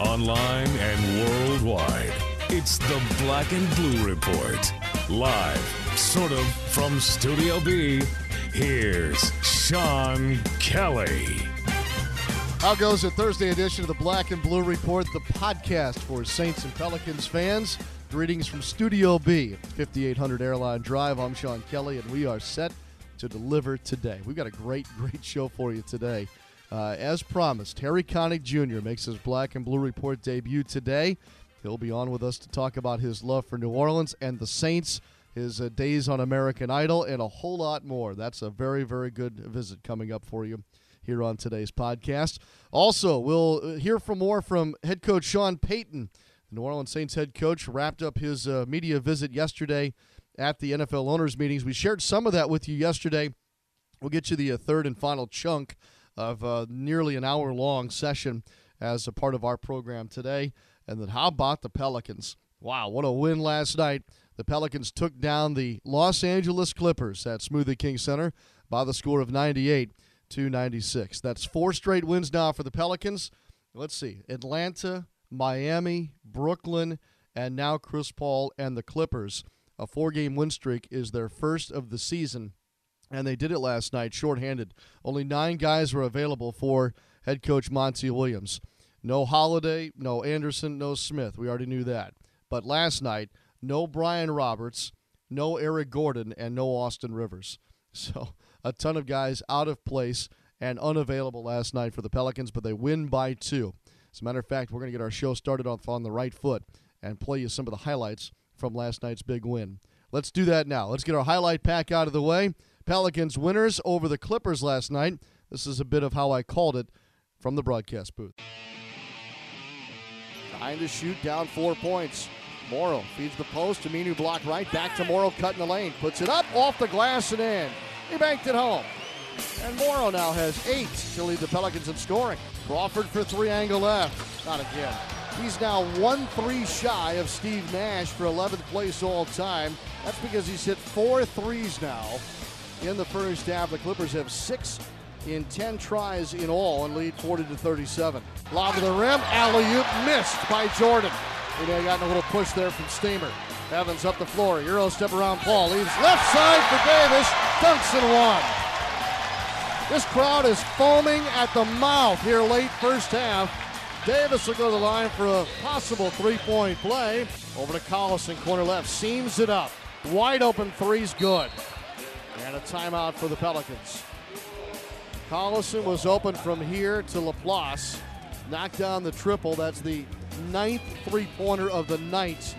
Online and worldwide, it's the Black and Blue Report. Live, sort of, from Studio B, here's Sean Kelly. How goes a Thursday edition of the Black and Blue Report, the podcast for Saints and Pelicans fans? Greetings from Studio B, 5800 Airline Drive. I'm Sean Kelly, and we are set to deliver today. We've got a great, great show for you today. Uh, as promised, Harry Connick Jr. makes his Black and Blue Report debut today. He'll be on with us to talk about his love for New Orleans and the Saints, his uh, days on American Idol, and a whole lot more. That's a very, very good visit coming up for you here on today's podcast. Also, we'll uh, hear from more from head coach Sean Payton. The New Orleans Saints head coach wrapped up his uh, media visit yesterday at the NFL owners meetings. We shared some of that with you yesterday. We'll get you the uh, third and final chunk of uh, nearly an hour long session as a part of our program today. And then how about the Pelicans? Wow, what a win last night. The Pelicans took down the Los Angeles Clippers at Smoothie King Center by the score of 98 to 96. That's four straight wins now for the Pelicans. Let's see Atlanta, Miami, Brooklyn, and now Chris Paul and the Clippers. A four game win streak is their first of the season, and they did it last night shorthanded. Only nine guys were available for head coach Monty Williams. No Holiday, no Anderson, no Smith. We already knew that. But last night, no Brian Roberts, no Eric Gordon, and no Austin Rivers. So a ton of guys out of place and unavailable last night for the Pelicans, but they win by two. As a matter of fact, we're going to get our show started off on the right foot and play you some of the highlights from last night's big win. Let's do that now. Let's get our highlight pack out of the way. Pelicans winners over the Clippers last night. This is a bit of how I called it from the broadcast booth. Trying to shoot down four points. Morrow feeds the post. Aminu block right. Back to Morrow, cutting the lane. Puts it up, off the glass, and in. He banked it home. And Morrow now has eight to lead the Pelicans in scoring. Crawford for three angle left. Not again. He's now 1 3 shy of Steve Nash for 11th place all time. That's because he's hit four threes now in the first half. The Clippers have six in 10 tries in all and lead 40 to 37. Lob to the rim, alley oop missed by Jordan. He may have gotten a little push there from Stiemsma. Evans up the floor, Euro step around Paul, leaves left side for Davis, dunks and one. This crowd is foaming at the mouth here late first half. Davis will go to the line for a possible three-point play. Over to Collison, corner left, seams it up. Wide open three's good. And a timeout for the Pelicans. Collison was open from here to Laplace. Knocked down the triple. That's the ninth three-pointer of the night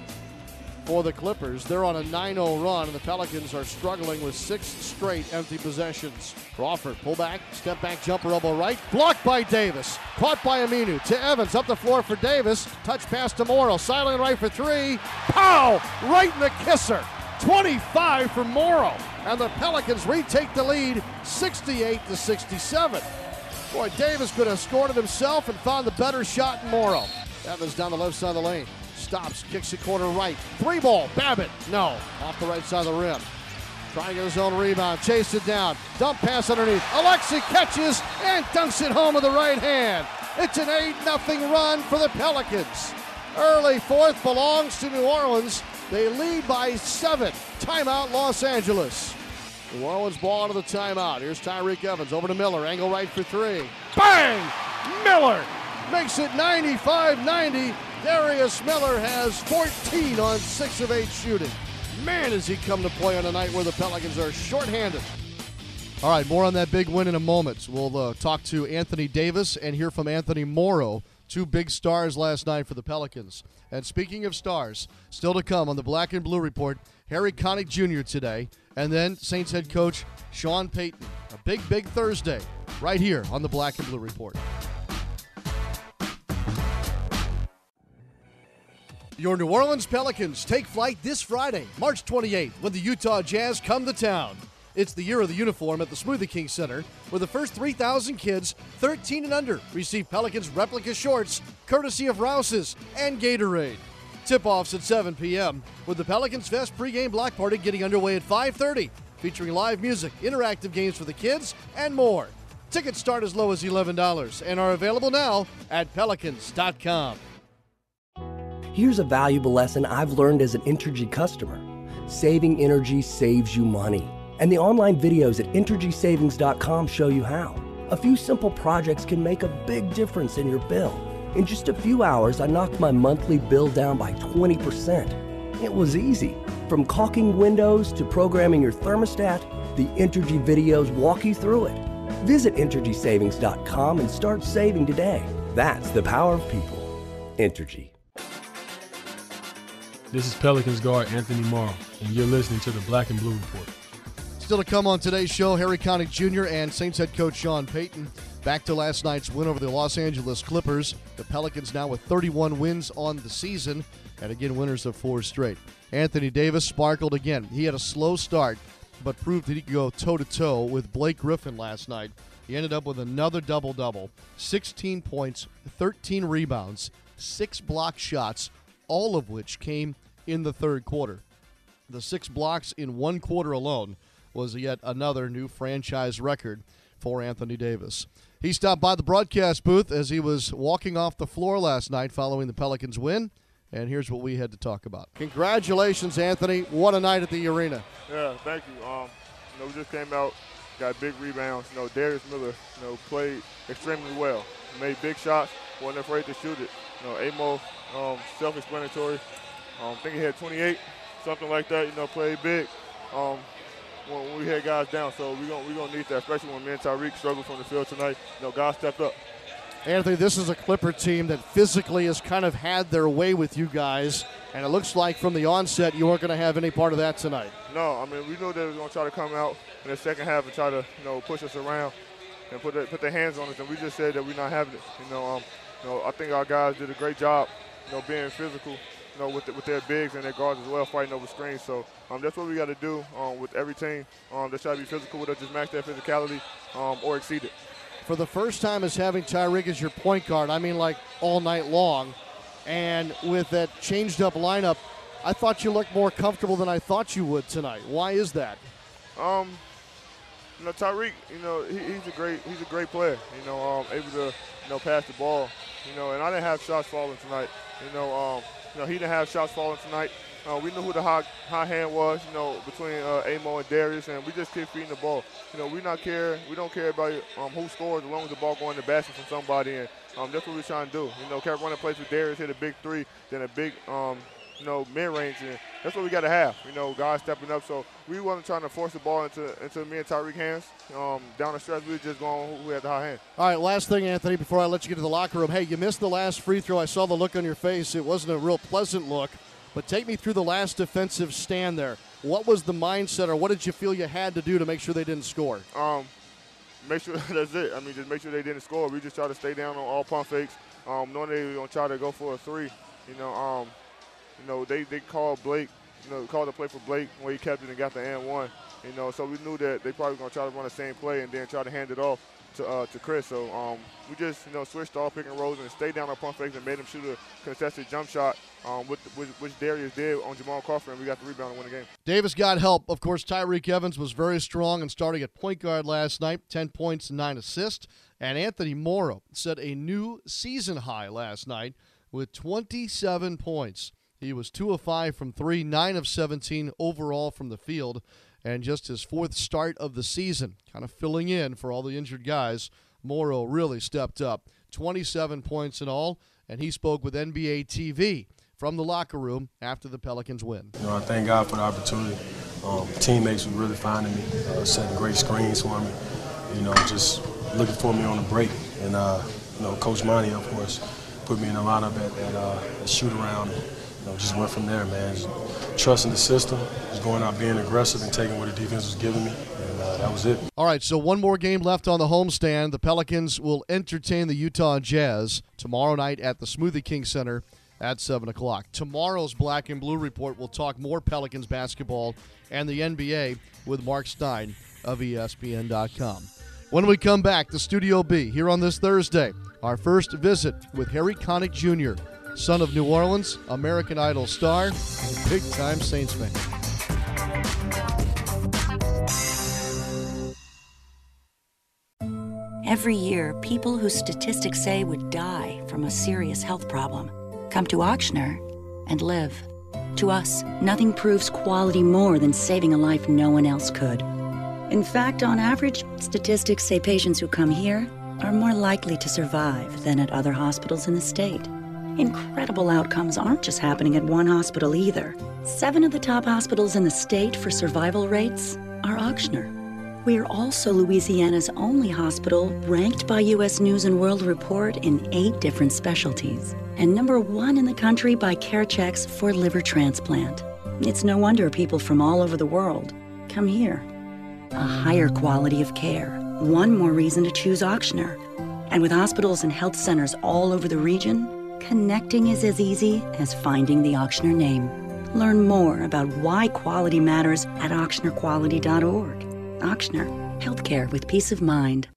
for the Clippers. They're on a 9-0 run, and the Pelicans are struggling with six straight empty possessions. Crawford, pull back, step back, jumper elbow right, blocked by Davis. Caught by Aminu to Evans, up the floor for Davis. Touch pass to Morrow, Silent right for three. Pow! Right in the kisser. 25 for Morrow, and the Pelicans retake the lead, 68 to 67. Boy, Davis could have scored it himself and found the better shot in Morrow. Evans down the left side of the lane. Stops, kicks the corner right. Three ball, Babbitt. No, off the right side of the rim. Trying to get his own rebound, chase it down. Dump pass underneath. Alexi catches and dunks it home with the right hand. It's an 8 0 run for the Pelicans. Early fourth belongs to New Orleans. They lead by seven. Timeout, Los Angeles. New Orleans ball into the timeout. Here's Tyreke Evans over to Miller. Angle right for three. Bang! Miller makes it 95 90. Darius Miller has 14 on 6 of 8 shooting. Man, has he come to play on a night where the Pelicans are shorthanded. All right, more on that big win in a moment. We'll uh, talk to Anthony Davis and hear from Anthony Morrow, two big stars last night for the Pelicans. And speaking of stars, still to come on the Black and Blue Report, Harry Connick Jr. today, and then Saints head coach Sean Payton. A big, big Thursday right here on the Black and Blue Report. Your New Orleans Pelicans take flight this Friday, March 28th, when the Utah Jazz come to town. It's the year of the uniform at the Smoothie King Center, where the first 3,000 kids, 13 and under, receive Pelicans replica shorts, courtesy of Rouses and Gatorade. Tip-offs at 7 p.m., with the Pelicans Fest pregame block party getting underway at 5:30, featuring live music, interactive games for the kids, and more. Tickets start as low as $11 and are available now at pelicans.com. Here's a valuable lesson I've learned as an Entergy customer. Saving energy saves you money. And the online videos at EnergySavings.com show you how. A few simple projects can make a big difference in your bill. In just a few hours, I knocked my monthly bill down by 20%. It was easy. From caulking windows to programming your thermostat, the Entergy videos walk you through it. Visit EnergySavings.com and start saving today. That's the power of people. Entergy. This is Pelicans guard Anthony Morrow, and you're listening to the Black and Blue Report. Still to come on today's show, Harry Connick Jr. and Saints head coach Sean Payton. Back to last night's win over the Los Angeles Clippers. The Pelicans now with 31 wins on the season, and again, winners of four straight. Anthony Davis sparkled again. He had a slow start, but proved that he could go toe to toe with Blake Griffin last night. He ended up with another double double 16 points, 13 rebounds, six block shots, all of which came in the third quarter. The six blocks in one quarter alone was yet another new franchise record for Anthony Davis. He stopped by the broadcast booth as he was walking off the floor last night following the Pelicans win. And here's what we had to talk about. Congratulations, Anthony. What a night at the arena. Yeah, thank you. Um, you know, we just came out, got big rebounds. You know, Darius Miller, you know, played extremely well. Made big shots, wasn't afraid to shoot it. You know, Amo, um, self-explanatory. Um, I think he had 28, something like that. You know, played big. Um, when we had guys down, so we're gonna we gonna need that, especially when me and Tyreke struggled from the field tonight. You know, guys stepped up. Anthony, this is a Clipper team that physically has kind of had their way with you guys, and it looks like from the onset you weren't going to have any part of that tonight. No, I mean we knew they were going to try to come out in the second half and try to you know push us around and put the, put their hands on us, and we just said that we're not having it. You know, um, you know I think our guys did a great job, you know, being physical, you know, with the, with their bigs and their guards as well, fighting over screens. So um, that's what we got to do um, with every team. Um, they try to be physical with us, just match their physicality um, or exceed it for the first time as having Tyreke as your point guard. I mean, like all night long. And with that changed up lineup, I thought you looked more comfortable than I thought you would tonight. Why is that? Um, you know, Tyreke, you know, he, he's a great he's a great player. You know, um, able to you know pass the ball. You know, and I didn't have shots falling tonight. You know, um, you know, he didn't have shots falling tonight. Uh, we knew who the high, hand was, you know, between uh, Amo and Darius, and we just keep feeding the ball. You know, we not care, we don't care about um, who scores as long as the ball going to basket from somebody, and um, that's what we're trying to do. You know, kept running plays with Darius, hit a big three, then a big, um, you know, mid-range, and that's what we got to have. You know, guys stepping up. So we wasn't trying to force the ball into into me and Tyreke hands. Um, down the stretch, we were just going who had the high hand. All right, last thing, Anthony, before I let you get to the locker room. Hey, you missed the last free throw. I saw the look on your face. It wasn't a real pleasant look. But take me through the last defensive stand there. What was the mindset, or what did you feel you had to do to make sure they didn't score? Um, make sure that's it. I mean, just make sure they didn't score. We just try to stay down on all pump fakes. Um, knowing they were gonna try to go for a three. You know, um, you know they they called Blake. You know, called the play for Blake when he kept it and got the and one. You know, so we knew that they probably gonna try to run the same play and then try to hand it off to uh, to Chris. So um, we just you know switched all pick and rolls and stayed down on pump fakes and made him shoot a contested jump shot, um, with, with, which Darius did on Jamal Crawford, and we got the rebound and win the game. Davis got help. Of course, Tyreke Evans was very strong and starting at point guard last night, 10 points and 9 assists. And Anthony Morrow set a new season high last night with 27 points. He was 2 of 5 from 3, 9 of 17 overall from the field and just his fourth start of the season, kind of filling in for all the injured guys. Morrow really stepped up. 27 points in all, and he spoke with NBA TV from the locker room after the Pelicans win. You know, I thank God for the opportunity. Um, teammates were really finding me, uh, setting great screens for me. You know, just looking for me on the break. And, uh, you know, Coach Monty, of course, put me in the lineup at, at, uh, shoot around. And, you know, just went from there, man. Just trusting the system, just going out being aggressive and taking what the defense was giving me, and uh, that was it. All right, so one more game left on the homestand. The Pelicans will entertain the Utah Jazz tomorrow night at the Smoothie King Center at 7 o'clock. Tomorrow's Black and Blue Report will talk more Pelicans basketball and the NBA with Marc Stein of ESPN.com. When we come back the Studio B here on this Thursday, our first visit with Harry Connick Jr., son of New Orleans, American Idol star, and big time Saints fan. Every year, people who statistics say would die from a serious health problem come to Ochsner and live. To us, nothing proves quality more than saving a life no one else could. In fact, on average, statistics say patients who come here are more likely to survive than at other hospitals in the state. Incredible outcomes aren't just happening at one hospital either. Seven of the top hospitals in the state for survival rates are Ochsner. We're also Louisiana's only hospital ranked by U.S. News and World Report in eight different specialties, and number one in the country by CareChex for liver transplant. It's no wonder people from all over the world come here. A higher quality of care. One more reason to choose Ochsner. And with hospitals and health centers all over the region, connecting is as easy as finding the Ochsner name. Learn more about why quality matters at ochsnerquality.org. Ochsner, healthcare with peace of mind.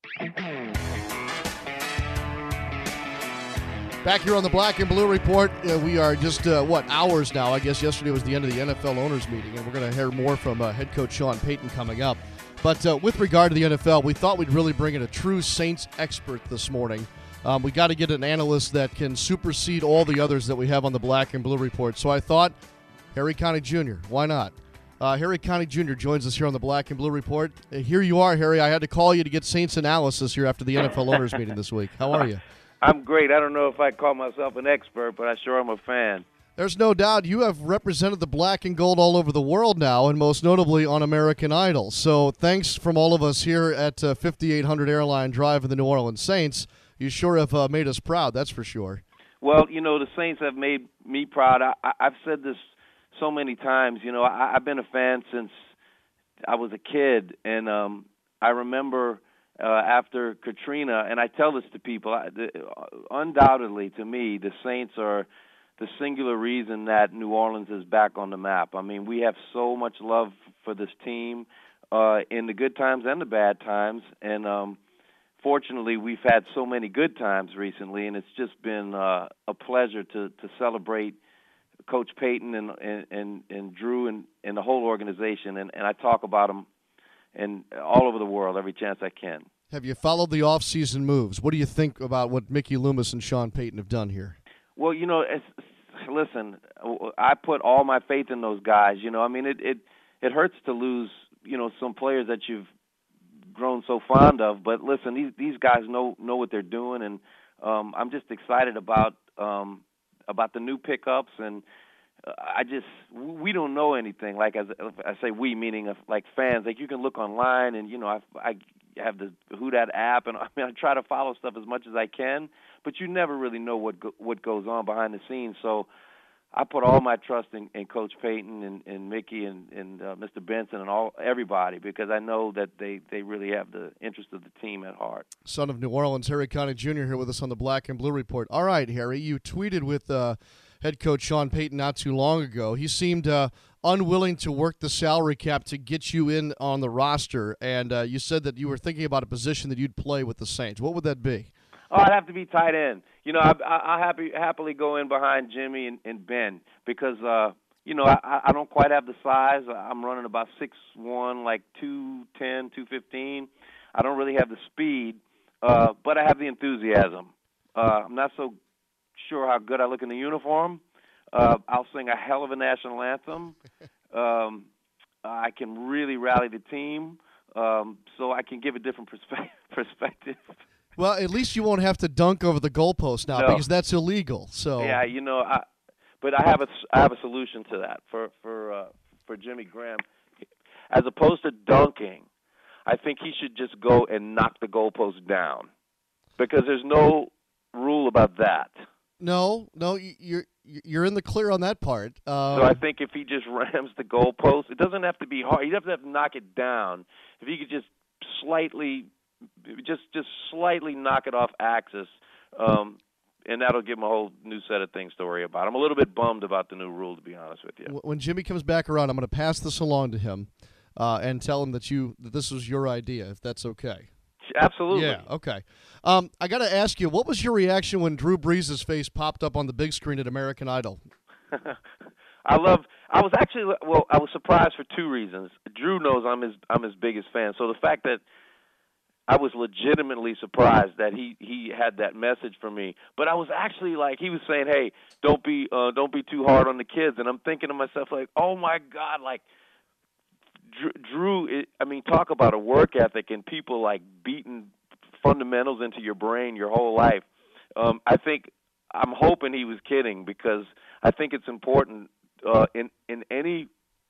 Back here on the Black and Blue Report, uh, we are just, uh, what, hours now. I guess yesterday was the end of the NFL owners meeting, and we're going to hear more from uh, head coach Sean Payton coming up. But uh, with regard to the NFL, we thought we'd really bring in a true Saints expert this morning. Um, we got to get an analyst that can supersede all the others that we have on the Black and Blue Report. So I thought, Harry Connick Jr., why not? Uh, Harry Connick Jr. joins us here on the Black and Blue Report. Uh, here you are, Harry. I had to call you to get Saints analysis here after the NFL owners meeting this week. How are you? I'm great. I don't know if I call myself an expert, but I sure am a fan. There's no doubt you have represented the black and gold all over the world now, and most notably on American Idol. So thanks from all of us here at uh, 5800 Airline Drive of the New Orleans Saints. You sure have uh, made us proud, that's for sure. Well, you know, the Saints have made me proud. I, I've said this so many times. You know, I, I've been a fan since I was a kid, and um, I remember uh, after Katrina, and I tell this to people. I, the, uh, undoubtedly, to me, the Saints are the singular reason that New Orleans is back on the map. I mean, we have so much love for this team uh, in the good times and the bad times, and um, fortunately, we've had so many good times recently, and it's just been uh, a pleasure to to celebrate Coach Payton and and and, and Drew and, and the whole organization, and, and I talk about them and all over the world every chance I can. Have you followed the off-season moves? What do you think about what Mickey Loomis and Sean Payton have done here? Well, you know, it's, listen, I put all my faith in those guys. You know, I mean, it it it hurts to lose, you know, some players that you've grown so fond of. But listen, these these guys know know what they're doing, and um, I'm just excited about um, about the new pickups and uh, I just we don't know anything. Like as I say, we meaning like fans. Like you can look online and you know I I have the Who Dat app and I mean I try to follow stuff as much as I can, but you never really know what go, what goes on behind the scenes. So I put all my trust in, in Coach Payton and, and Mickey and, and uh, Mr. Benson and all everybody because I know that they, they really have the interest of the team at heart. Son of New Orleans, Harry Connick Jr. here with us on the Black and Blue Report. All right, Harry, you tweeted with uh, head coach Sean Payton not too long ago. He seemed uh, unwilling to work the salary cap to get you in on the roster, and uh, you said that you were thinking about a position that you'd play with the Saints. What would that be? Oh, I'd have to be tight end. You know, I I, I happy happily go in behind Jimmy and, and Ben because uh you know, I, I don't quite have the size. I'm running about six one, like two ten, two fifteen. I don't really have the speed, uh, but I have the enthusiasm. Uh, I'm not so sure how good I look in the uniform. Uh, I'll sing a hell of a national anthem. Um, I can really rally the team, um, so I can give a different perspe- perspective. Well, at least you won't have to dunk over the goalpost now No. because that's illegal. So Yeah, you know, I, but I have a I have a solution to that for for uh, for Jimmy Graham. As opposed to dunking, I think he should just go and knock the goalpost down, because there's no rule about that. no, no, you're you're in the clear on that part. Um, So I think if he just rams the goalpost, it doesn't have to be hard. He doesn't have to knock it down. If he could just slightly, just just slightly knock it off axis, um, and that'll give them a whole new set of things to worry about. I'm a little bit bummed about the new rule, to be honest with you. When Jimmy comes back around, I'm going to pass this along to him uh, and tell him that you that this was your idea, if that's okay. Absolutely. Yeah. Okay. Um, I got to ask you, what was your reaction when Drew Brees' face popped up on the big screen at American Idol? I love. I was actually well. I was surprised for two reasons. Drew knows I'm his I'm his biggest fan. So the fact that I was legitimately surprised that he he had that message for me. But I was actually like he was saying, "Hey, don't be uh don't be too hard on the kids." And I'm thinking to myself like, "Oh my god, like Drew, I mean, talk about a work ethic and people like beating fundamentals into your brain your whole life. Um I think I'm hoping he was kidding because I think it's important uh in in any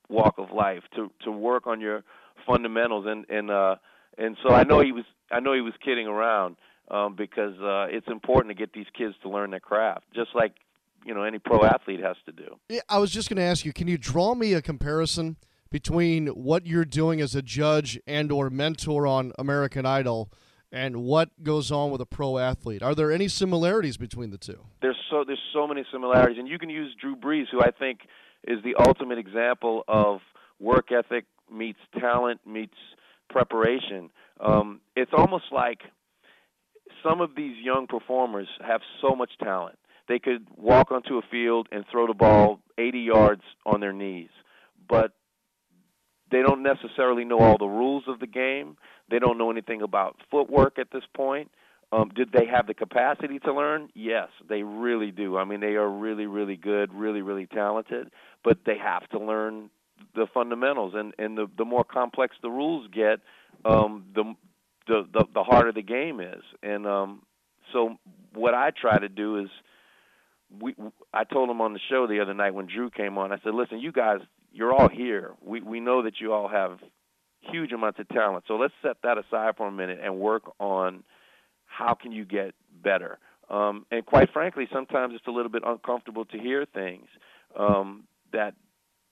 walk of life to to work on your fundamentals and and uh and so I know he was I know he was kidding around um, because uh, it's important to get these kids to learn their craft, just like you know any pro athlete has to do. Yeah, I was just going to ask you, can you draw me a comparison between what you're doing as a judge and or mentor on American Idol? and what goes on with a pro athlete. Are there any similarities between the two? There's so there's so many similarities, and you can use Drew Brees, who I think is the ultimate example of work ethic meets talent meets preparation. Um, it's almost like some of these young performers have so much talent. They could walk onto a field and throw the ball 80 yards on their knees, but they don't necessarily know all the rules of the game. They don't know anything about footwork at this point. Um, did they have the capacity to learn? Yes, they really do. I mean, they are really, really good, really, really talented, but they have to learn the fundamentals. And and the the more complex the rules get um the the the, the harder the game is. And um so what I try to do is we I told him on the show the other night when Drew came on I said listen you guys you're all here. We we know that you all have huge amounts of talent. So let's set that aside for a minute and work on how can you get better. Um and quite frankly sometimes it's a little bit uncomfortable to hear things um that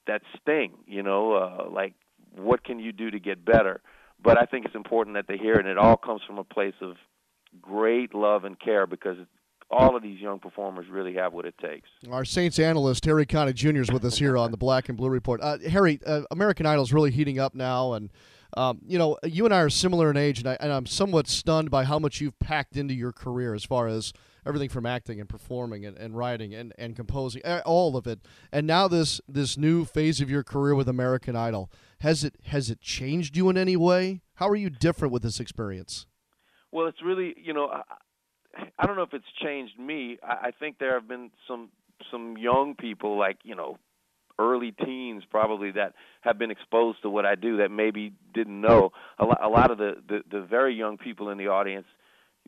that sting, you know, uh, like what can you do to get better? But I think it's important that they hear it, and it all comes from a place of great love and care because all of these young performers really have what it takes. Our Saints analyst Harry Connick Jr. is with us here on the Black and Blue Report. Uh, Harry, uh, American Idol is really heating up now, and um, you know you and I are similar in age, and, I, and I'm somewhat stunned by how much you've packed into your career as far as everything from acting and performing and, and writing and, and composing, eh, all of it. And now this this new phase of your career with American Idol has it has it changed you in any way? How are you different with this experience? Well, it's really you know I, I don't know if it's changed me. I, I think there have been some some young people like you know early teens probably that have been exposed to what I do that maybe didn't know. A lot, a lot of the, the the very young people in the audience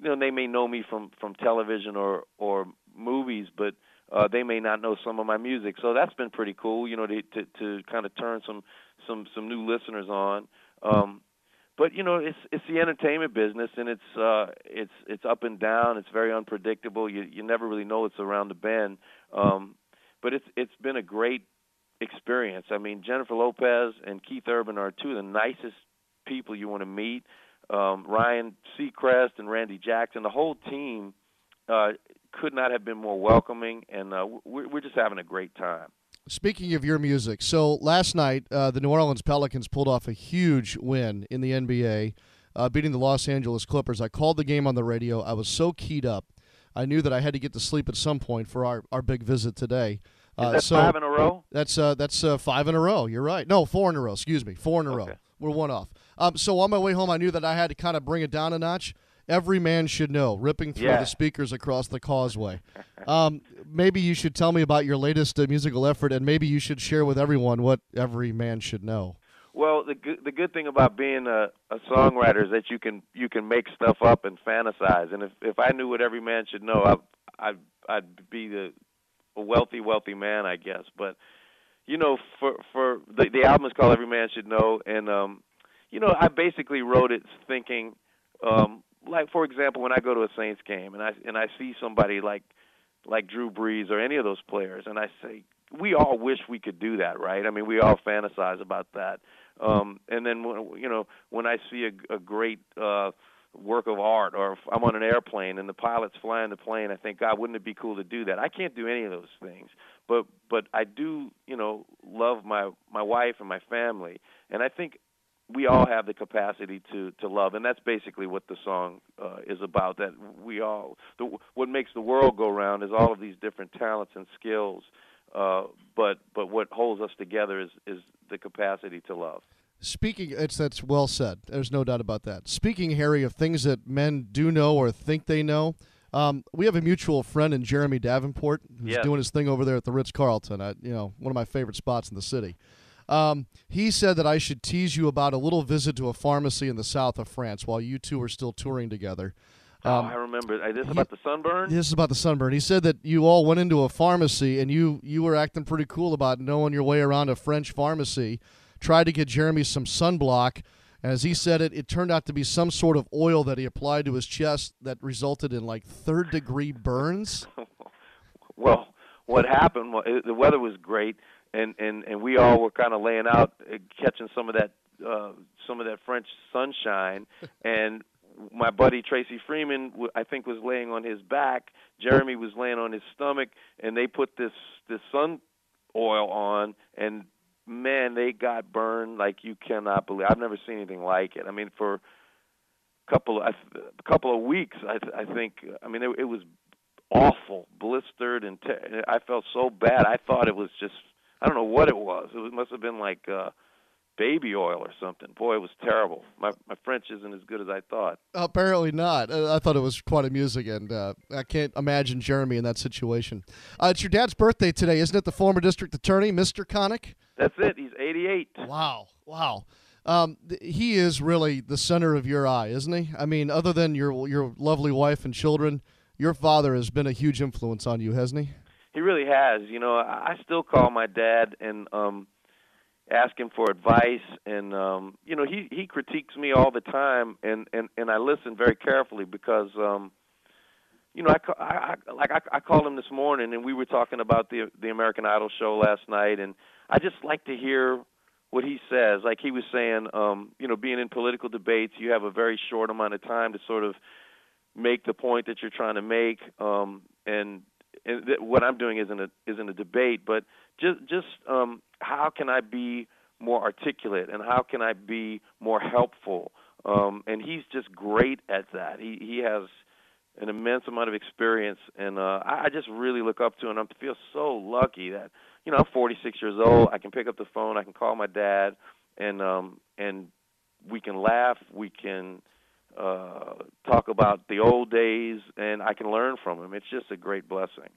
you know they may know me from from television or or movies, but uh, they may not know some of my music. So that's been pretty cool, you know, to to, to kind of turn some some some new listeners on. Um, but you know, it's it's the entertainment business, and it's uh, it's it's up and down. It's very unpredictable. You you never really know what's around the bend. Um, but it's it's been a great experience. I mean, Jennifer Lopez and Keith Urban are two of the nicest people you want to meet um, Ryan Seacrest and Randy Jackson, the whole team uh, could not have been more welcoming, and uh, we're, we're just having a great time. Speaking of your music, so last night uh, the New Orleans Pelicans pulled off a huge win in the NBA, uh, beating the Los Angeles Clippers. I called the game on the radio. I was so keyed up. I knew that I had to get to sleep at some point for our, our big visit today. Uh, Is that so five in a row? That's uh, that's uh, five in a row. You're right. No, four in a row. Excuse me, four in a okay. row. We're one off. Um, so on my way home, I knew that I had to kind of bring it down a notch. Every man should know, ripping through yeah. the speakers across the causeway. Um, maybe you should tell me about your latest uh, musical effort, and maybe you should share with everyone what every man should know. Well, the good the good thing about being a, a songwriter is that you can you can make stuff up and fantasize. And if if I knew what every man should know, I I'd I'd be the a wealthy wealthy man, I guess. But you know, for for the the album is called Every Man Should Know, and um, you know, I basically wrote it thinking, um, like for example, when I go to a Saints game and I and I see somebody like like Drew Brees or any of those players, and I say, we all wish we could do that, right? I mean, we all fantasize about that. Um, and then when you know when I see a, a great uh, work of art or if I'm on an airplane and the pilot's flying the plane I think God wouldn't it be cool to do that I can't do any of those things but but I do you know love my my wife and my family and I think we all have the capacity to to love and that's basically what the song uh, is about that we all the, what makes the world go round is all of these different talents and skills uh, but but what holds us together is is the capacity to love Speaking, it's that's well said. There's no doubt about that. Speaking, Harry, of things that men do know or think they know, um, we have a mutual friend in Jeremy Davenport who's Yes. doing his thing over there at the Ritz Carlton. You know, one of my favorite spots in the city. Um, he said that I should tease you about a little visit to a pharmacy in the south of France while you two are still touring together. oh Um, I remember uh, this about the sunburn This is about the sunburn. He said that you all went into a pharmacy and you you were acting pretty cool about knowing your way around a French pharmacy. Tried to get Jeremy some sunblock. As he said it, it turned out to be some sort of oil that he applied to his chest that resulted in like third degree burns. Well, what happened? the weather was great, and and and we all were kind of laying out, uh, catching some of that uh, some of that French sunshine, and my buddy Tracy Freeman, w- I think, was laying on his back. Jeremy was laying on his stomach, and they put this this sun oil on, and man, they got burned like you cannot believe. I've never seen anything like it. I mean, for a couple of a couple of weeks, I I think. I mean, it, it was awful, blistered, and te- I felt so bad. I thought it was just I don't know what it was. It must have been like uh, baby oil or something. Boy, it was terrible. My my French isn't as good as I thought. Apparently not. Uh, I thought it was quite amusing, and uh, I can't imagine Jeremy in that situation. Uh, it's your dad's birthday today, isn't it? The former district attorney, Mr. Connick. That's it. He's 88. Wow, wow. Um, th- he is really the center of your eye, isn't he? I mean, other than your your lovely wife and children, your father has been a huge influence on you, hasn't he? He really has. You know, I still call my dad and um ask him for advice and um you know, he he critiques me all the time and and and I listen very carefully because um you know, I, I, I like I, I called him this morning and we were talking about the the American Idol show last night and I just like to hear what he says. Like he was saying, um, you know, being in political debates, you have a very short amount of time to sort of make the point that you're trying to make. Um, and th- what I'm doing isn't a isn't a debate, but just just um, how can I be more articulate and how can I be more helpful? Um, and he's just great at that. He he has an immense amount of experience, and uh, I, I just really look up to him. I feel so lucky that you know I'm 46 years old. I can pick up the phone. I can call my dad, and um, and we can laugh. We can uh, talk about the old days, and I can learn from him. It's just a great blessing.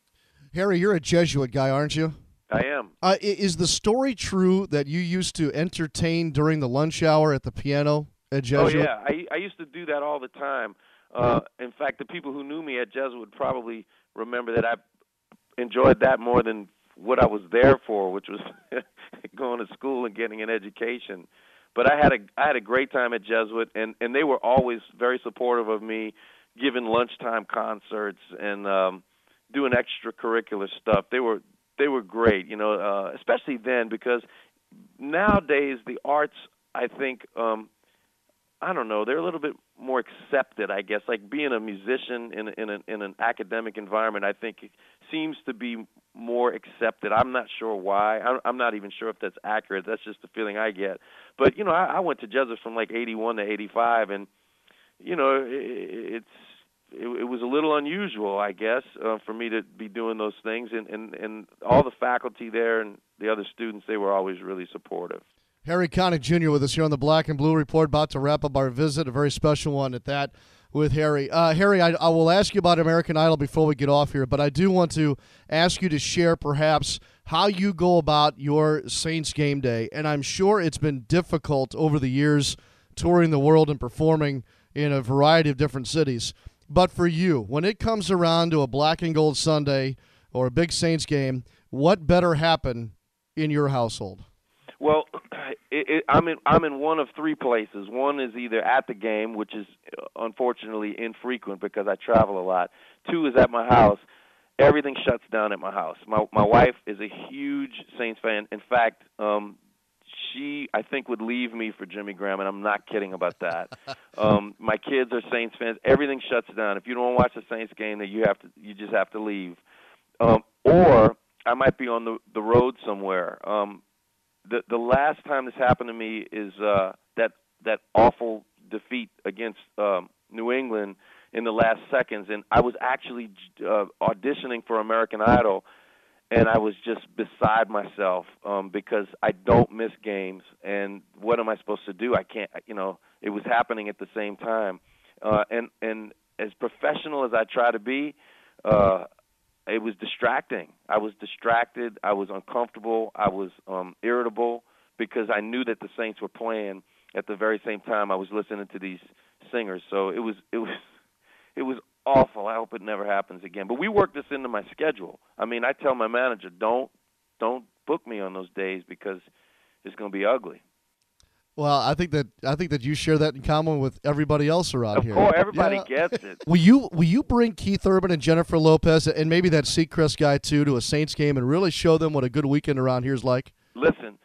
Harry, you're a Jesuit guy, aren't you? I am. Uh, is the story true that you used to entertain during the lunch hour at the piano at Jesuit? Oh yeah, I I used to do that all the time. Uh, in fact, the people who knew me at Jesuit would probably remember that I enjoyed that more than what I was there for, which was going to school and getting an education. But I had a I had a great time at Jesuit, and and they were always very supportive of me, giving lunchtime concerts and um, doing extracurricular stuff. They were they were great, you know, uh, especially then because nowadays the arts, I think, um, I don't know, they're a little bit more accepted, I guess. Like being a musician in in an in an academic environment, I think it seems to be more accepted. I'm not sure why. I'm, not even sure if that's accurate. That's just the feeling I get. But you know, I, I went to Jesuit from like '81 to '85, and you know, it, it's it, it was a little unusual, I guess, uh, for me to be doing those things. And, and and all the faculty there and the other students, they were always really supportive. Harry Connick Jr. with us here on the Black and Blue Report, about to wrap up our visit, a very special one at that with Harry. Uh, Harry, I, I will ask you about American Idol before we get off here, but I do want to ask you to share perhaps how you go about your Saints game day. And I'm sure it's been difficult over the years touring the world and performing in a variety of different cities. But for you, when it comes around to a black and gold Sunday or a big Saints game, what better happen in your household? Well, it, it, I'm in I'm in one of three places. One is either at the game, which is uh, unfortunately infrequent because I travel a lot. Two is at my house. Everything shuts down at my house. My my wife is a huge Saints fan. In fact, um, she I think would leave me for Jimmy Graham, and I'm not kidding about that. um, my kids are Saints fans. Everything shuts down. If you don't watch the Saints game, that you have to you just have to leave. Um, or I might be on the the road somewhere. Um, the the last time this happened to me is uh, that that awful defeat against um, New England in the last seconds, and I was actually uh, auditioning for American Idol, and I was just beside myself um, because I don't miss games, and what am I supposed to do? I can't, you know, it was happening at the same time, uh, and and as professional as I try to be, uh, it was distracting. I was distracted. I was uncomfortable. I was um, irritable because I knew that the Saints were playing at the very same time I was listening to these singers. So it was it was it was awful. I hope it never happens again. But we worked this into my schedule. I mean, I tell my manager, don't don't book me on those days because it's going to be ugly. Well, I think that I think that you share that in common with everybody else around of here. Of course, everybody yeah. gets it. Will you will you bring Keith Urban and Jennifer Lopez and maybe that Seacrest guy too to a Saints game and really show them what a good weekend around here is like? Listen,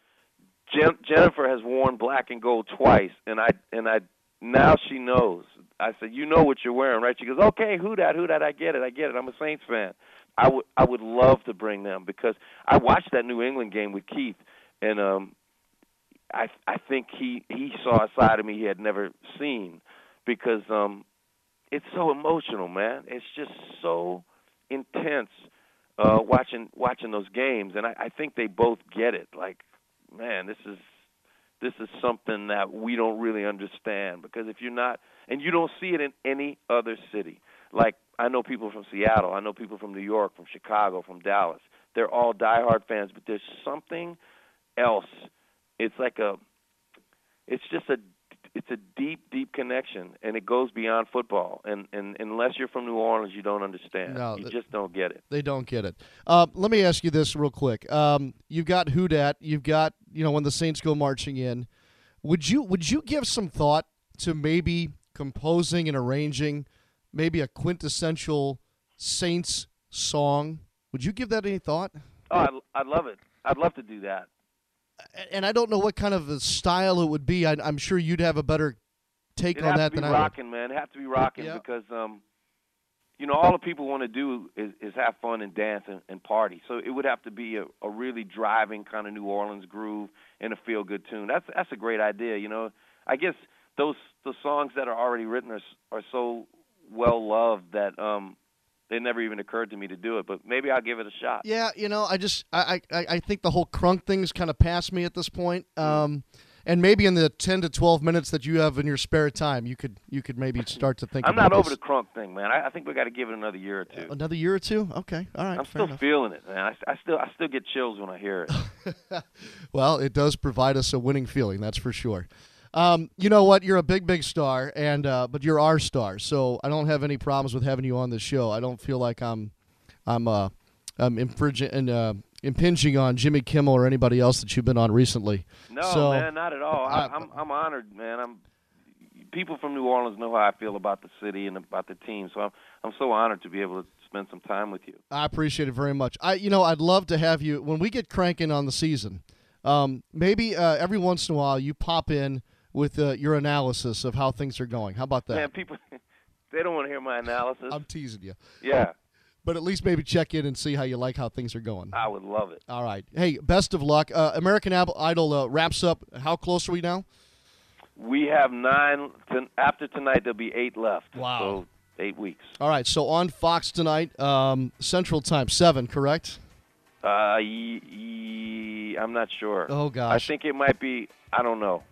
Jen- Jennifer has worn black and gold twice, and I and I now she knows. I said, "You know what you're wearing, right?" She goes, "Okay, who that? Who that? I get it. I get it. I'm a Saints fan." I would I would love to bring them because I watched that New England game with Keith, and um, I I think he he saw a side of me he had never seen because um it's so emotional, man. It's just so intense uh watching watching those games and I, I think they both get it. Like, man, this is this is something that we don't really understand because if you're not and you don't see it in any other city. Like I know people from Seattle, I know people from New York, from Chicago, from Dallas. They're all diehard fans, but there's something else it's like a it's just a it's a deep deep connection and it goes beyond football and and unless you're from New Orleans you don't understand No, you just don't get it They don't get it. Uh, let me ask you this real quick. Um, you've got who dat. You've got you know when the Saints go marching in. Would you would you give some thought to maybe composing and arranging maybe a quintessential Saints song? Would you give that any thought? oh I'd, I'd love it I'd love to do that And I don't know what kind of a style it would be. I, I'm sure you'd have a better take it on that than I would. Have to be rocking man it has to be rocking Yeah. because um you know all the people want to do is is have fun and dance and, and party so it would have to be a, a really driving kind of New Orleans groove and a feel good tune that's that's a great idea you know I guess those the songs that are already written are are so well loved that um it never even occurred to me to do it but maybe I'll give it a shot Yeah, you know, I just I I, I think the whole crunk thing's kind of past me at this point. Um, and maybe in the ten to twelve minutes that you have in your spare time, you could you could maybe start to think. I'm not over this. the crunk thing man I, I think we got to give it another year or two Another year or two? Okay, all right. I'm still enough. feeling it man I, I still I still get chills when I hear it Well, it does provide us a winning feeling, that's for sure. Um, you know what? You're a big, big star, and uh, but you're our star, so I don't have any problems with having you on the show. I don't feel like I'm, I'm, uh, I'm infringing and uh, impinging on Jimmy Kimmel or anybody else that you've been on recently. No, So, man, not at all. I, I- I'm I'm honored, man. I'm people from New Orleans know how I feel about the city and about the team, so I'm I'm so honored to be able to spend some time with you. I appreciate it very much. I, you know, I'd love to have you when we get cranking on the season. Um, maybe uh, every once in a while you pop in with uh, your analysis of how things are going. How about that? Man, people they don't want to hear my analysis. I'm teasing you, yeah, but at least maybe check in and see how you like how things are going. I would love it. All right. Hey, best of luck. Uh, American Idol uh, wraps up. How close are we now? We have nine. To, after tonight, there'll be eight left. Wow. So eight weeks. All right. So on Fox tonight, um, Central Time, seven, correct? Uh, ye, ye, I'm not sure. Oh gosh. I think it might be. I don't know.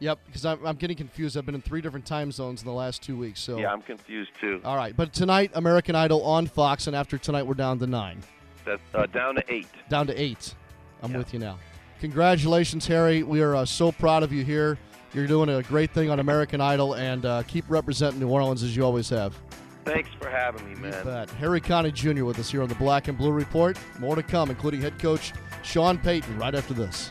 Yep. Because I'm, I'm getting confused. I've been in three different time zones in the last two weeks. So. Yeah, I'm confused too. All right. But tonight, American Idol on Fox, and after tonight, we're down to nine, That's uh, down to eight. down to eight. I'm Yeah. with you now. Congratulations, Harry. We are uh, so proud of you here. You're doing a great thing on American Idol, and uh, keep representing New Orleans as you always have. Thanks for having me, You man. bet. Harry Connick Jr. with us here on the Black and Blue Report. More to come, including head coach Sean Payton right after this.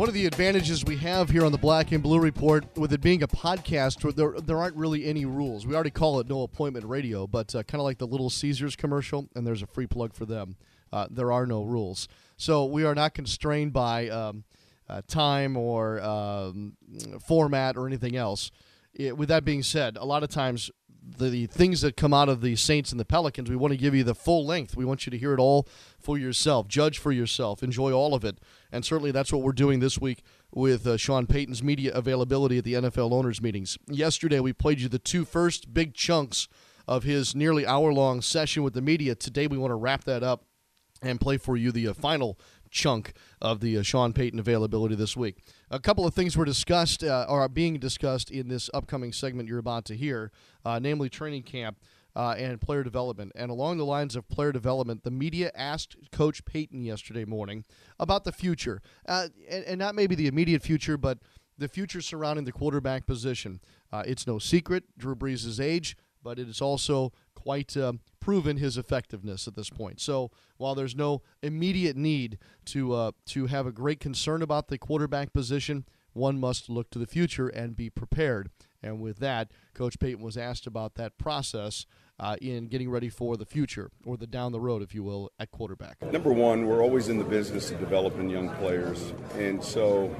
One of the advantages we have here on the Black and Blue Report, with it being a podcast, there, there aren't really any rules. We already call it no appointment radio, but uh, kind of like the Little Caesars commercial, and there's a free plug for them. Uh, there are no rules. So we are not constrained by um, uh, time or um, format or anything else. It, with that being said, a lot of times the, the, things that come out of the Saints and the Pelicans, we want to give you the full length. We want you to hear it all for yourself, judge for yourself, enjoy all of it. And certainly that's what we're doing this week with uh, Sean Payton's media availability at the NFL owners' meetings. Yesterday, we played you the two first big chunks of his nearly hour long session with the media. Today, we want to wrap that up and play for you the uh, final chunk of the uh, Sean Payton availability this week. A couple of things were discussed uh, or are being discussed in this upcoming segment you're about to hear, uh, namely training camp. Uh, and player development. And along the lines of player development, the media asked Coach Payton yesterday morning about the future, uh, and, and, not maybe the immediate future, but the future surrounding the quarterback position. Uh, it's no secret Drew Brees' age, but it is also quite um, proven his effectiveness at this point. So while there's no immediate need to uh, to have a great concern about the quarterback position, one must look to the future and be prepared. And with that, Coach Payton was asked about that process uh, in getting ready for the future, or the down the road, if you will, at quarterback. Number one, we're always in the business of developing young players, and so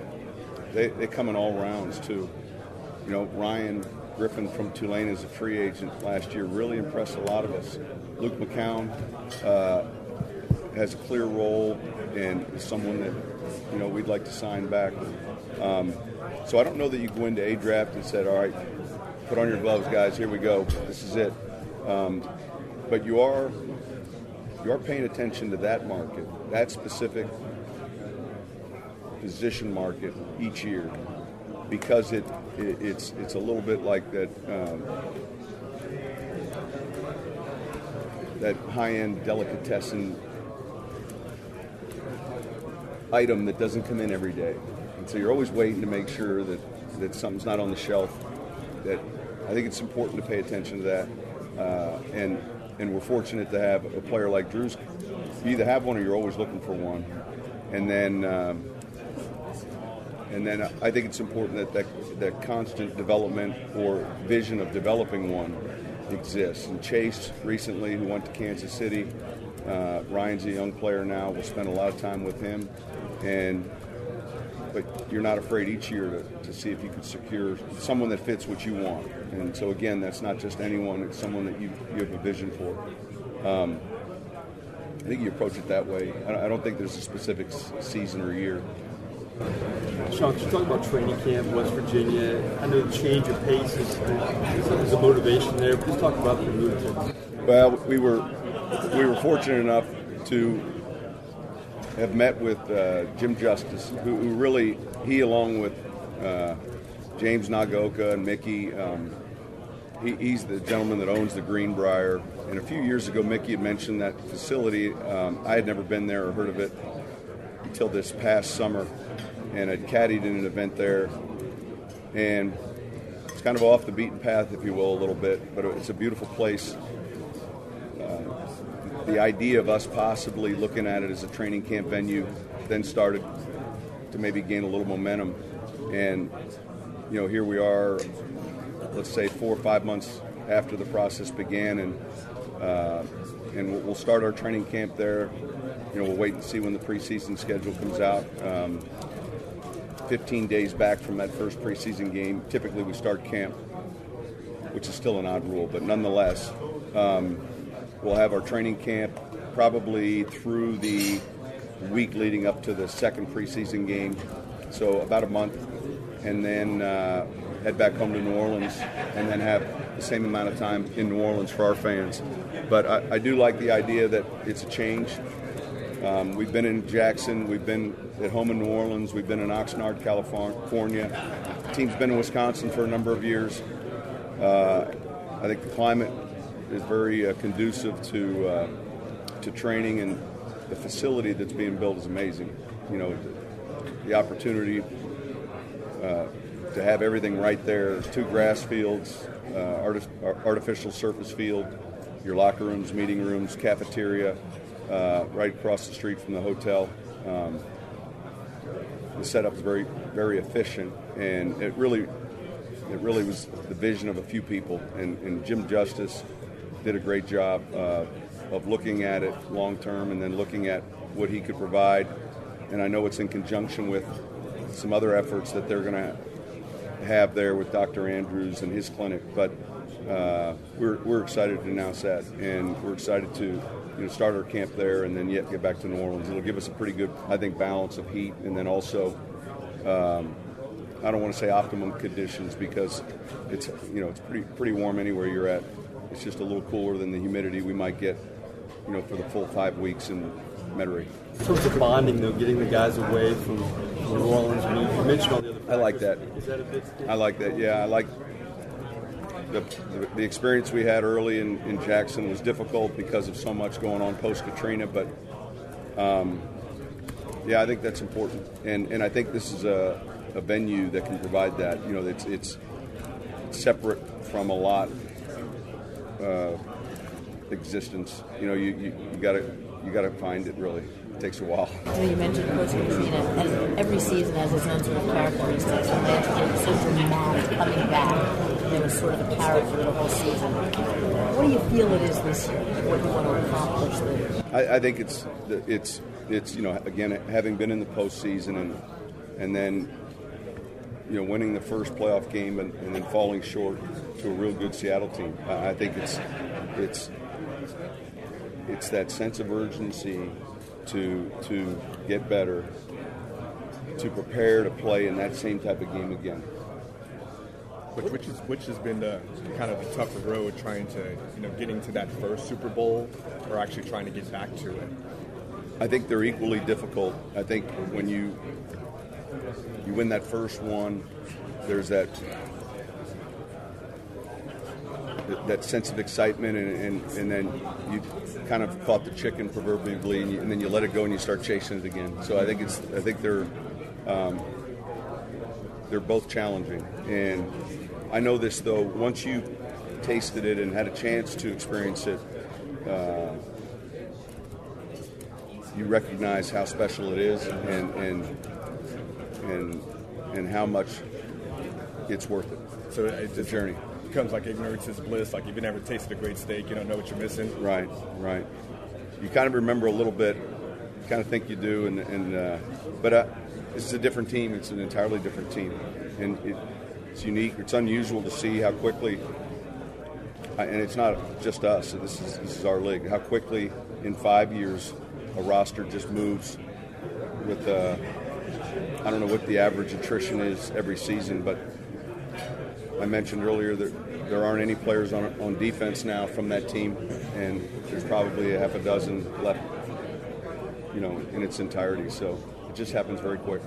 they, they come in all rounds too. You know, Ryan Griffin from Tulane as a free agent last year really impressed a lot of us. Luke McCown uh, has a clear role and is someone that you know we'd like to sign back. Um, so I don't know that you go into a draft and said, "All right, put on your gloves, guys. Here we go. This is it." Um, but you are you are paying attention to that market, that specific position market each year, because it, it it's it's a little bit like that. Um, that high-end delicatessen item that doesn't come in every day. And so you're always waiting to make sure that, that something's not on the shelf. That I think it's important to pay attention to that. Uh, and and we're fortunate to have a player like Drew's. You either have one or you're always looking for one. And then um, and then I think it's important that, that that constant development or vision of developing one exists. And Chase recently, who went to Kansas City, uh, Ryan's a young player now. We'll spend a lot of time with him, and but you're not afraid each year to, to see if you can secure someone that fits what you want. And so again, that's not just anyone; it's someone that you you have a vision for. Um, I think you approach it that way. I don't think there's a specific season or year. Sean, could you talk about training camp, West Virginia? I know the change of pace is, is a motivation there. Please talk about the move. Well, we were we were fortunate enough to have met with uh, Jim Justice, who, who, really he along with uh, James Nagoka and Mickey. Um, he, he's the gentleman that owns the Greenbrier. And a few years ago, Mickey had mentioned that facility. Um, I had never been there or heard of it until this past summer and I caddied in an event there. And it's kind of off the beaten path, if you will, a little bit, but it's a beautiful place. Uh, the idea of us possibly looking at it as a training camp venue then started to maybe gain a little momentum. And, you know, here we are, let's say four or five months after the process began, and uh, and we'll start our training camp there. You know, we'll wait and see when the preseason schedule comes out. Um, 15 days back from that first preseason game. Typically, we start camp, which is still an odd rule, but nonetheless, um, we'll have our training camp probably through the week leading up to the second preseason game, so about a month, and then uh, head back home to New Orleans, and then have the same amount of time in New Orleans for our fans. But I, I do like the idea that it's a change. Um, we've been in Jackson, we've been at home in New Orleans, we've been in Oxnard, California. The team's been in Wisconsin for a number of years. Uh, I think the climate is very uh, conducive to uh, to training, and the facility that's being built is amazing. You know, the, the opportunity uh, to have everything right there two grass fields, uh, arti- artificial surface field, your locker rooms, meeting rooms, cafeteria, uh, right across the street from the hotel. Um, the setup is very, very efficient, and it really, it really was the vision of a few people. And, and Jim Justice did a great job uh, of looking at it long term, and then looking at what he could provide. And I know it's in conjunction with some other efforts that they're going to have there with Dr. Andrews and his clinic. But uh, we're, we're excited to announce that, and we're excited to you know, start our camp there and then yet get back to New Orleans. It'll give us a pretty good, I think, balance of heat, and then also, um, I don't want to say optimum conditions because it's you know it's pretty pretty warm anywhere you're at. It's just a little cooler than the humidity we might get, you know, for the full five weeks in Metairie. In terms of bonding, though, getting the guys away from New Orleans, I you mentioned all the other. I like that. Is that a big? I like that. Yeah, I like the, the, experience we had early in, in Jackson was difficult because of so much going on post Katrina, but um, yeah, I think that's important, and and I think this is a, a venue that can provide that. You know, it's it's separate from a lot uh, existence. You know, you you, you gotta you gotta find it really. It takes a while. So you mentioned post Katrina, and every season has its own sort of characteristics. When they had to get dramatic coming back, there was sort of a character for the whole season. What do you feel it is this year? What do you want to accomplish? I, I think it's it's it's you know again having been in the postseason and and then you know winning the first playoff game and, and then falling short to a real good Seattle team. I, I think it's it's it's that sense of urgency to to get better, to prepare to play in that same type of game again. Which, which, is, which has been the kind of the tougher road trying to, you know, getting to that first Super Bowl or actually trying to get back to it? I think they're equally difficult. I think when you you win that first one, there's that that sense of excitement, and, and, and then you kind of caught the chicken proverbially, and, you, and, then you let it go and you start chasing it again. So I think it's I think they're um, they're both challenging, and I know this though. Once you tasted it and had a chance to experience it, uh, you recognize how special it is, and and and and how much it's worth it. So it's a journey becomes like ignorance is bliss. Like if you never tasted a great steak, you don't know what you're missing. Right, right. You kind of remember a little bit, kind of think you do, and, and uh, but uh, this is a different team. It's an entirely different team, and it, it's unique. It's unusual to see how quickly, uh, and it's not just us. This is this is our league. How quickly in five years a roster just moves with. Uh, I don't know what the average attrition is every season, but I mentioned earlier that there aren't any players on, on defense now from that team, and there's probably a half a dozen left, you know, in its entirety. So it just happens very quick.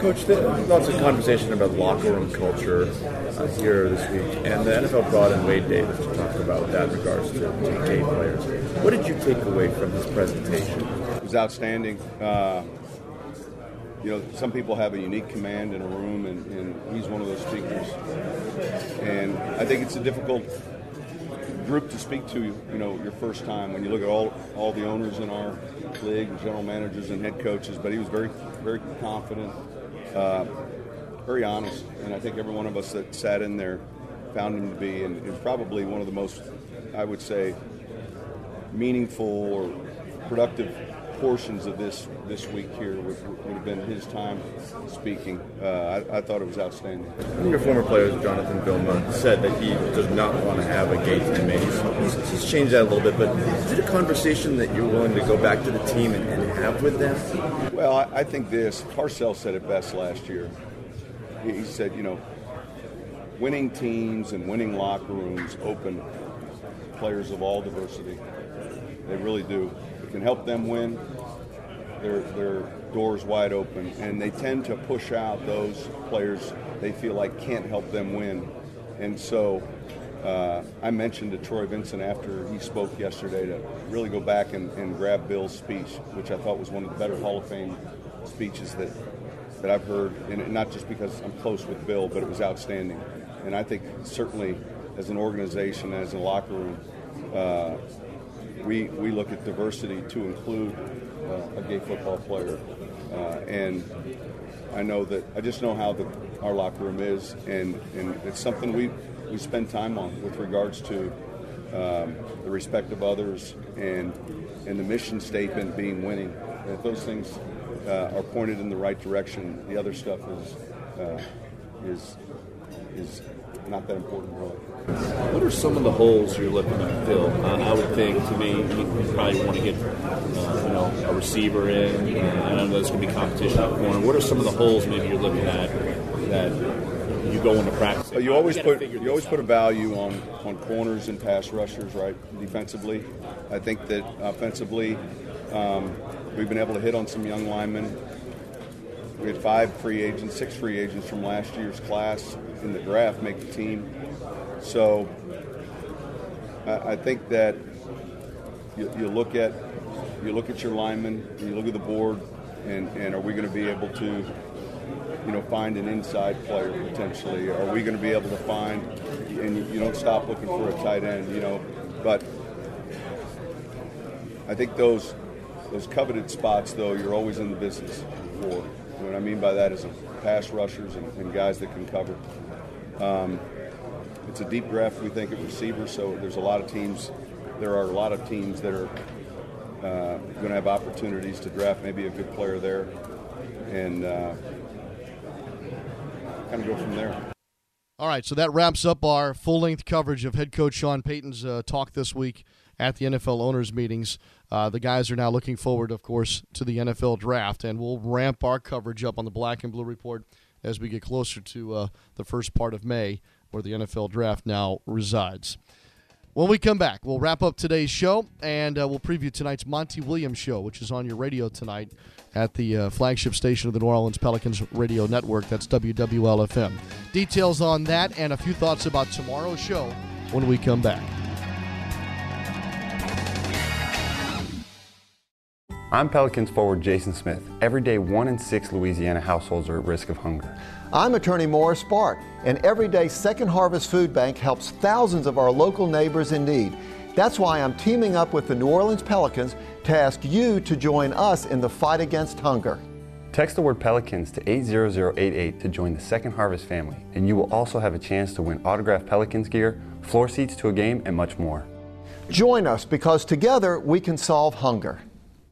Coach, lots of conversation about locker room culture uh, here this week, and the NFL brought in Wade Davis to talk about that in regards to TK players. What did you take away from his presentation? It was outstanding. Uh, you know, some people have a unique command in a room, and, and, he's one of those speakers. And I think it's a difficult group to speak to, you know, your first time when you look at all all the owners in our league, general managers and head coaches. But he was very, very confident, uh, very honest, and I think every one of us that sat in there found him to be, and, and probably one of the most, I would say, meaningful or productive portions of this this week here would, would have been his time speaking. Uh, I, I, thought it was outstanding. Your former players, Jonathan Vilma, said that he does not want to have a gate committee. He's, he's, changed that a little bit, but is it a conversation that you're willing to go back to the team and, and have with them? Well, I, I think this. Parcells said it best last year. He, he said, you know, winning teams and winning locker rooms open players of all diversity. They really do. Can help them win. Their their doors wide open, and they tend to push out those players they feel like can't help them win. And so, uh, I mentioned to Troy Vincent after he spoke yesterday to really go back and, and grab Bill's speech, which I thought was one of the better Hall of Fame speeches that that I've heard, and not just because I'm close with Bill, but it was outstanding. And I think certainly as an organization, as a locker room, uh, we, we look at diversity to include uh, a gay football player. Uh, and I know that I just know how the, our locker room is, and, and it's something we, we spend time on with regards to um, the respect of others and, and the mission statement being winning. If those things uh, are pointed in the right direction, the other stuff is, uh, is, is not that important, really. What are some of the holes you're looking to fill? Uh, I would think, to me, you probably want to get uh, you know a receiver in. Uh, I know there's going to be competition at corner. What are some of the holes maybe you're looking at that you go into practice? You always put you always put a value on on corners and pass rushers, right? Defensively, I think that offensively, um, we've been able to hit on some young linemen. We had five free agents, six free agents from last year's class in the draft make the team. So I, I think that you, you, look at you look at your linemen, you look at the board, and, and are we going to be able to you know find an inside player potentially? Are we going to be able to find and you, you don't stop looking for a tight end, you know, but I think those those coveted spots though you're always in the business for. what I mean by that is pass rushers and, and guys that can cover. Um, it's a deep draft, we think, at receiver, so there's a lot of teams. There are a lot of teams that are uh, going to have opportunities to draft maybe a good player there, and uh, kind of go from there. All right, so that wraps up our full length coverage of head coach Sean Payton's uh, talk this week at the NFL owners' meetings. Uh, the guys are now looking forward, of course, to the NFL draft, and we'll ramp our coverage up on the Black and Blue Report as we get closer to uh, the first part of May, where the NFL draft now resides. When we come back, we'll wrap up today's show and uh, we'll preview tonight's Monty Williams show, which is on your radio tonight at the uh, flagship station of the New Orleans Pelicans radio network. That's WWLFM. Details on that and a few thoughts about tomorrow's show when we come back. I'm Pelicans forward Jason Smith. Every day, one in six Louisiana households are at risk of hunger. I'm attorney Morris Bart, and every day Second Harvest Food Bank helps thousands of our local neighbors in need. That's why I'm teaming up with the New Orleans Pelicans to ask you to join us in the fight against hunger. Text the word Pelicans to 80088 to join the Second Harvest family, and you will also have a chance to win autographed Pelicans gear, floor seats to a game, and much more. Join us because together we can solve hunger.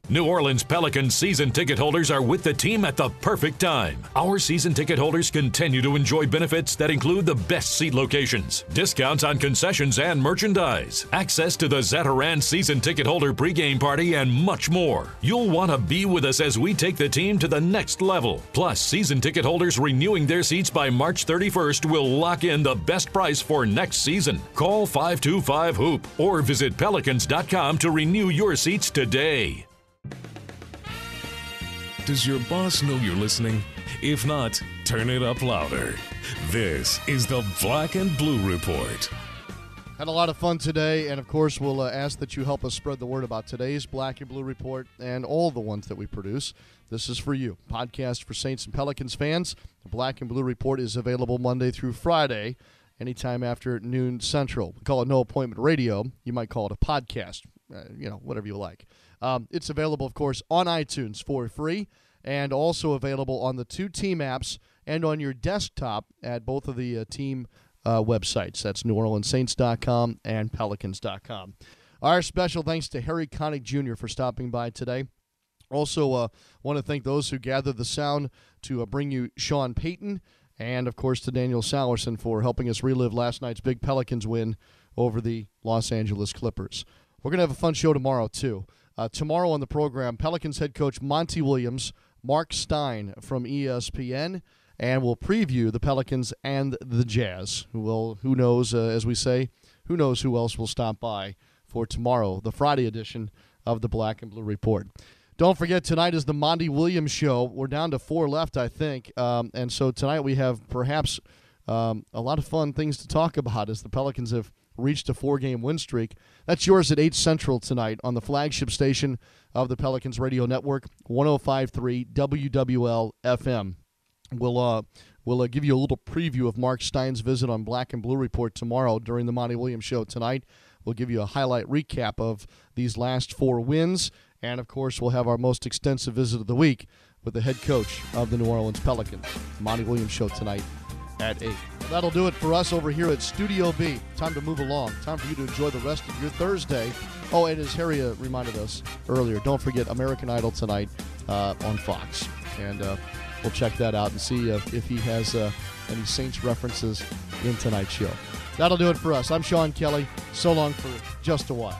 New Orleans Pelicans season ticket holders are with the team at the perfect time. Our season ticket holders continue to enjoy benefits that include the best seat locations, discounts on concessions and merchandise, access to the Zatarain season ticket holder pregame party, and much more. You'll want to be with us as we take the team to the next level. Plus, season ticket holders renewing their seats by March 31st will lock in the best price for next season. Call 525 Hoop or visit pelicans.com to renew your seats today. Does your boss know you're listening? If not, turn it up louder. This is the Black and Blue Report. Had a lot of fun today, and of course, we'll uh, ask that you help us spread the word about today's Black and Blue Report and all the ones that we produce. This is for you. Podcast for Saints and Pelicans fans. The Black and Blue Report is available Monday through Friday, anytime after noon Central. We call it No Appointment Radio. You might call it a podcast, uh, you know, whatever you like. Um, it's available, of course, on iTunes for free and also available on the two team apps and on your desktop at both of the uh, team uh, websites. That's NewOrleansSaints.com and Pelicans.com. Our special thanks to Harry Connick Jr. for stopping by today. Also, uh, want to thank those who gathered the sound to uh, bring you Sean Payton, and of course to Daniel Salerson for helping us relive last night's big Pelicans win over the Los Angeles Clippers. We're going to have a fun show tomorrow, too. Uh, tomorrow on the program, Pelicans head coach Monty Williams, Marc Stein from ESPN, and we'll preview the Pelicans and the Jazz. Well, who knows, uh, as we say, who knows who else will stop by for tomorrow, the Friday edition of the Black and Blue Report. Don't forget, tonight is the Monty Williams show. We're down to four left, I think. Um, and so tonight we have perhaps um, a lot of fun things to talk about as the Pelicans have reached a four game win streak. That's yours at 8 Central tonight on the flagship station of the Pelicans Radio Network, 1053 WWL FM. We'll, uh, we'll uh, give you a little preview of Marc Stein's visit on Black and Blue Report tomorrow during the Monty Williams show tonight. We'll give you a highlight recap of these last four wins. And of course, we'll have our most extensive visit of the week with the head coach of the New Orleans Pelicans, Monty Williams Show tonight at 8. Well, that'll do it for us over here at Studio B. Time to move along. Time for you to enjoy the rest of your Thursday. Oh, and as Harry uh, reminded us earlier, don't forget American Idol tonight uh, on Fox. And uh, we'll check that out and see uh, if he has uh, any Saints references in tonight's show. That'll do it for us. I'm Sean Kelly. So long for just a while.